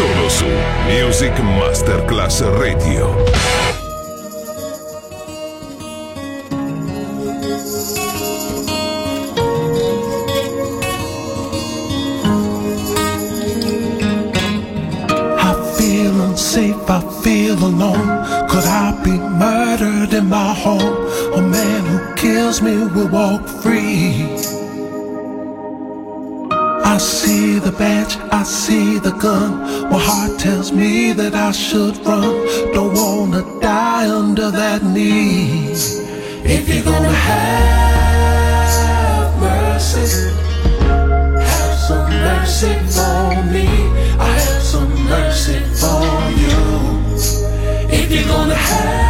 Solo su Music Masterclass Radio. I feel unsafe, I feel alone. Could I be murdered in my home? A man who kills me will walk free. See the badge, I see the gun. My heart tells me that I should run. Don't wanna die under that knee. If you're gonna have mercy, have some mercy for me. I have some mercy for you. If you're gonna have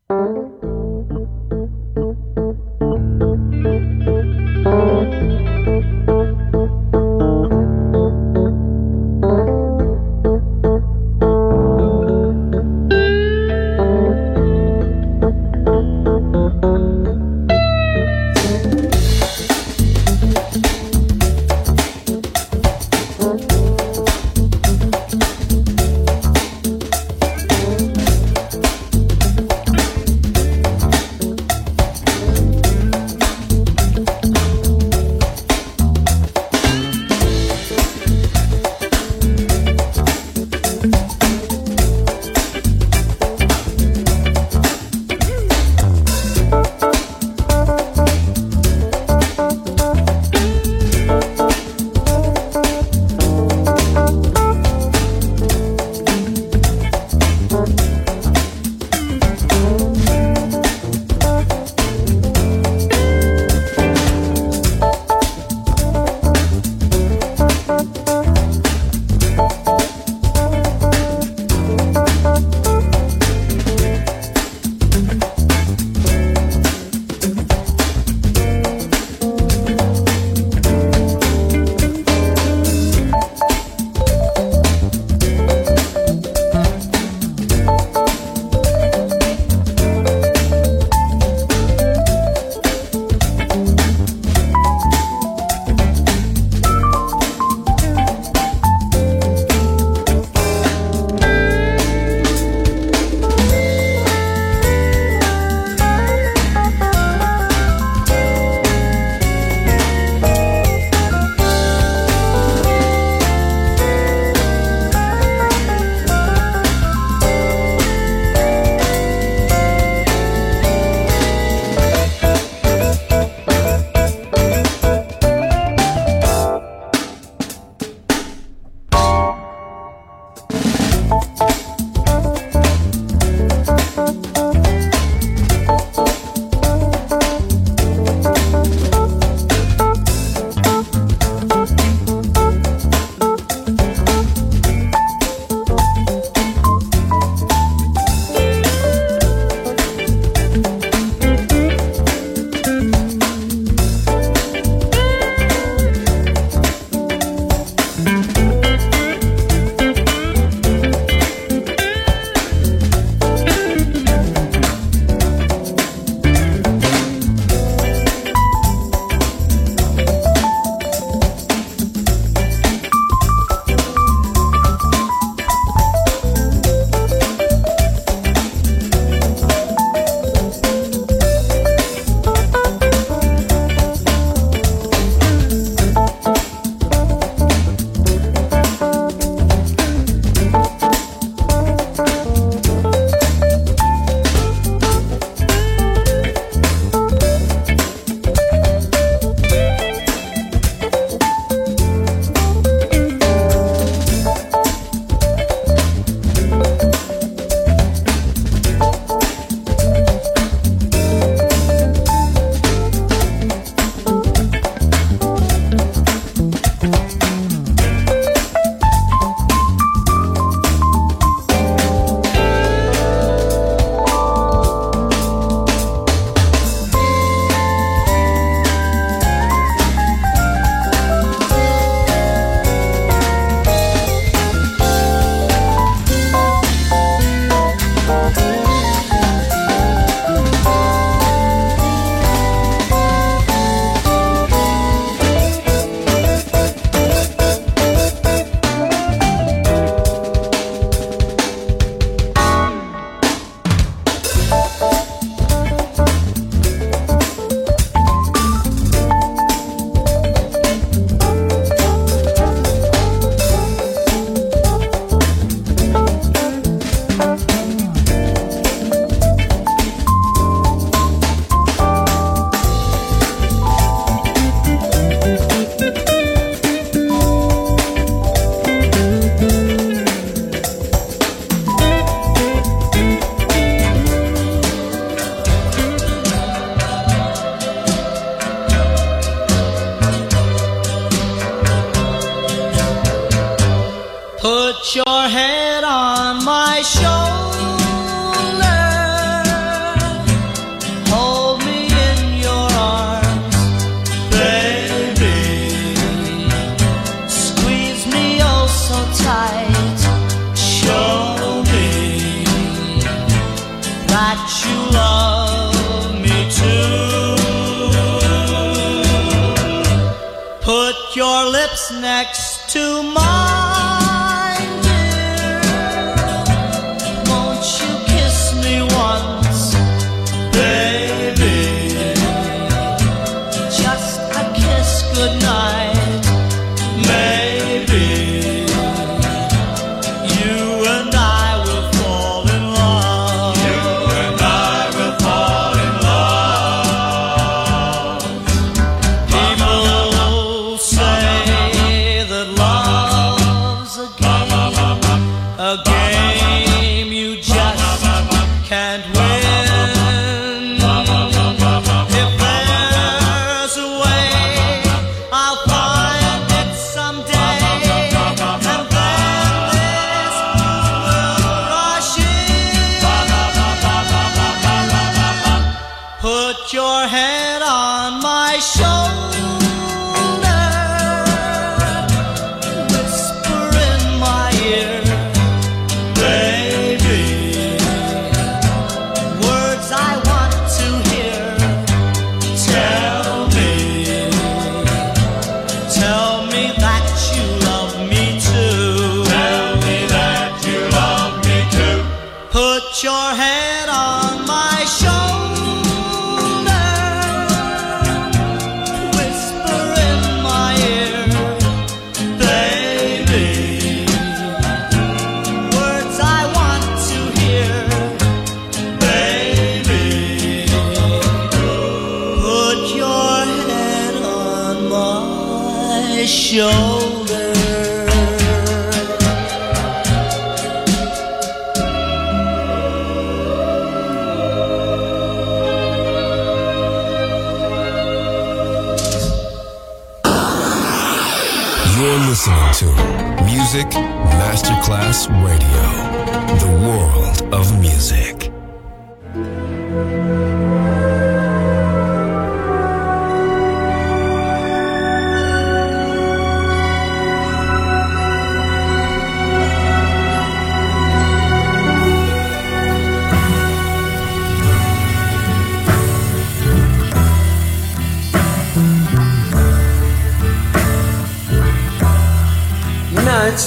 Plus Radio.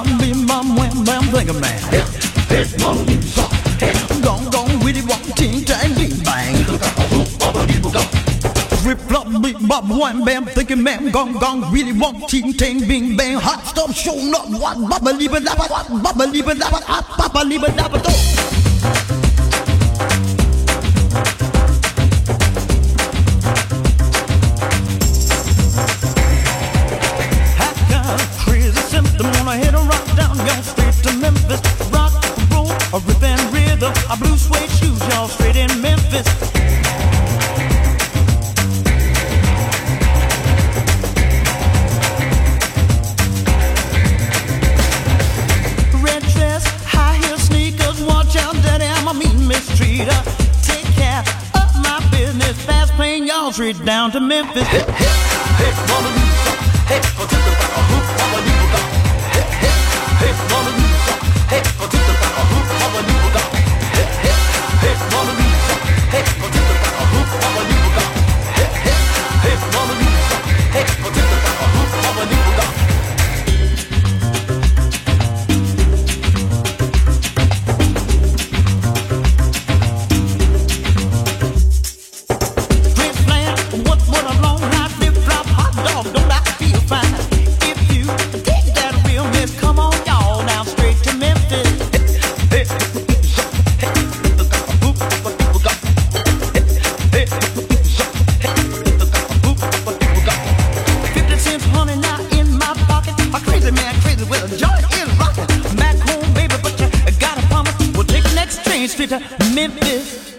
I'm be my man, man, bling a man. Gong gong, really one ting tang, bing bang. Rip flop, beat bop, one bam, thinking man, gong gong, witty wong, ting tang, bing bang. Hot stop, show up, what, baba leave it up, what, bubba, leave it up, hot, bubba, leave it up, this. Memphis.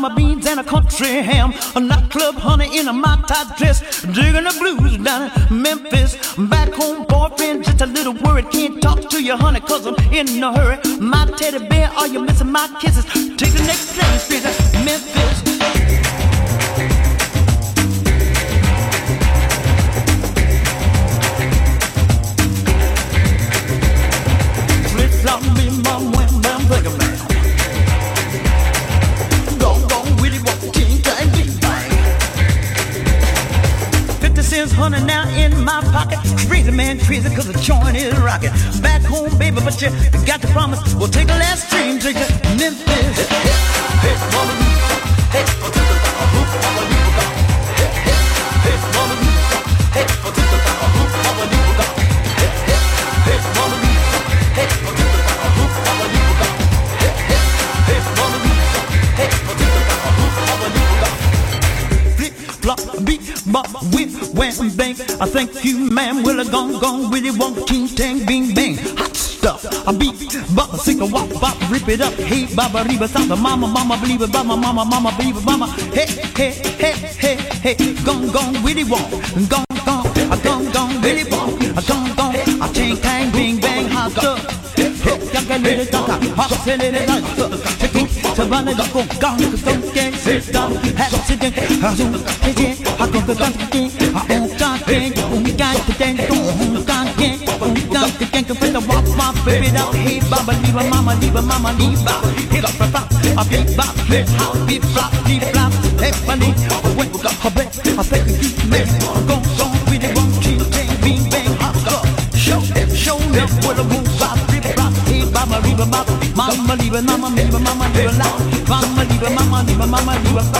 Lima beans, and a country ham. A nightclub honey in a my top dress. Digging the blues down in Memphis. Back home, boyfriend, just a little worried. Can't talk to you, honey, cause I'm in a hurry. My teddy bear, are you missing my kisses? Take the next to Memphis. 50 cents, honey, now in my pocket. Crazy man, crazy, cause the joint is rocking. Back home, baby, but you got to promise. We'll take the last train to Memphis. Hey, hey, hey, wham, bang. I thank you, ma'am. Will I gone, gone, really won't ting, tang, bing, bang. Hot stuff. I beat, bop, sing a wop, bop, rip it up. Hey, baba, reba, samba, mama, mama, believe it, mama, mama, mama, believe it, mama. Hey, hey, hey, hey, hey. Gone, gone, really won't. Gone, gone, I gone, gone, really won't. I gone, gone, I ting, tang, bing, bang. Hot stuff. Hop, hop, 这完了，老公刚那个中间是当，还是真，还是真，还搞个当真。baby da mama, leave a mama, diva mama, diva. Hit up pop, a beat bop, hip hop, beat flop, deep flop, hey funny. When we got her back, a think we keep me. Go go with it, one cheap bang, bing bang, hop up. Show them, show them what a move bop, flip flop, hey mama, diva mama, mama, a mama, leave a, mama, leave a, mama, diva mama, leave a mama, leave diva.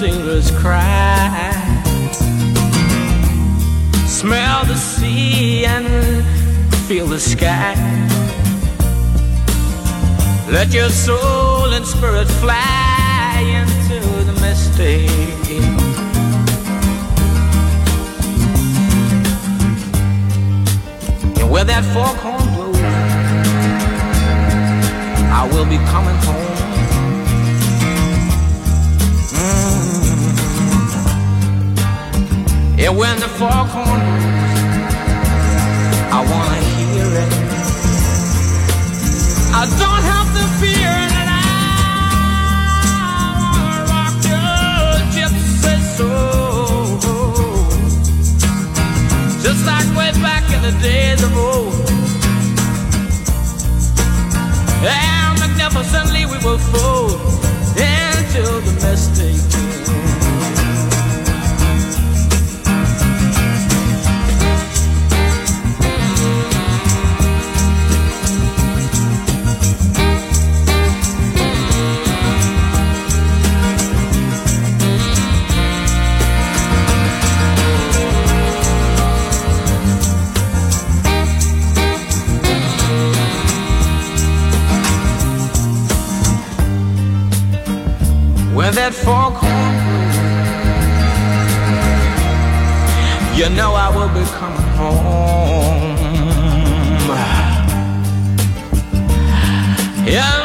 Sailors cry smell the sea and feel the sky. Let your soul and spirit fly into the mystic. And where that foghorn blows, I will be coming home. And when the foghorn I wanna hear it. I don't have to fear and I wanna rock your gypsy soul. Just like way back in the days of old. And magnificently we will fold into the mystic. When that foghorn you know I will be coming home. Yeah,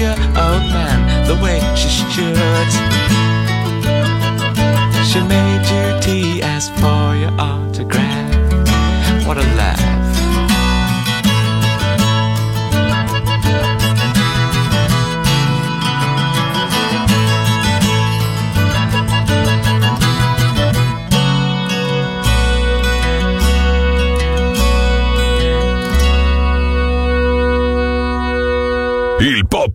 your old man the way she should? She made you tea, as for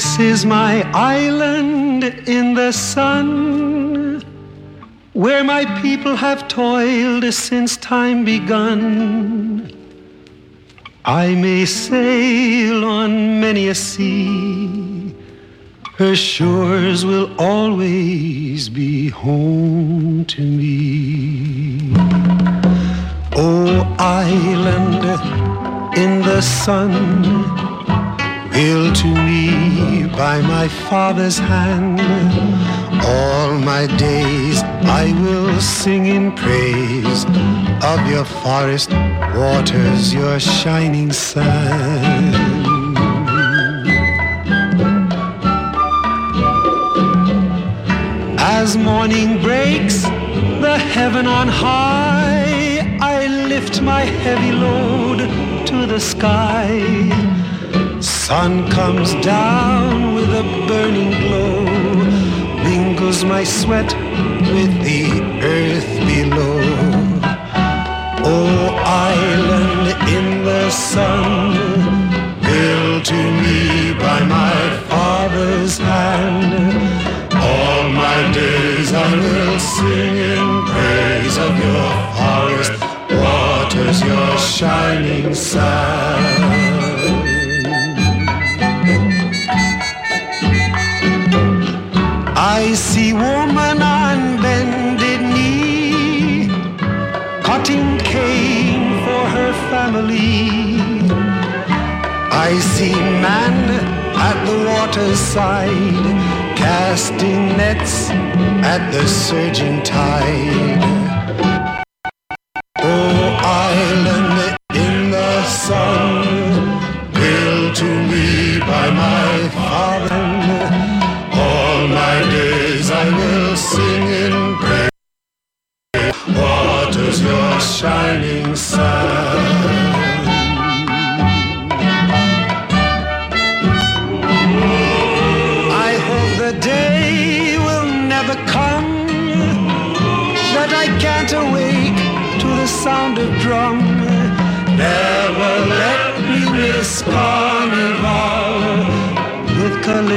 This is my island in the sun, where my people have toiled since time begun. I may sail on many a sea, her shores will always be home to me. O oh, island in the sun, by my father's hand. All my days I will sing in praise of your forest waters, your shining sun. As morning breaks, the heaven on high, I lift my heavy load to the sky. Sun comes down with a burning glow, mingles my sweat with the earth below. Oh, island in the sun, built to me by my father's hand. All my days I will sing in praise of your forest waters, your shining sun. I see man at the water's side, casting nets at the surging tide.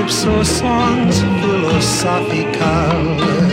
With calypso songs philosophical.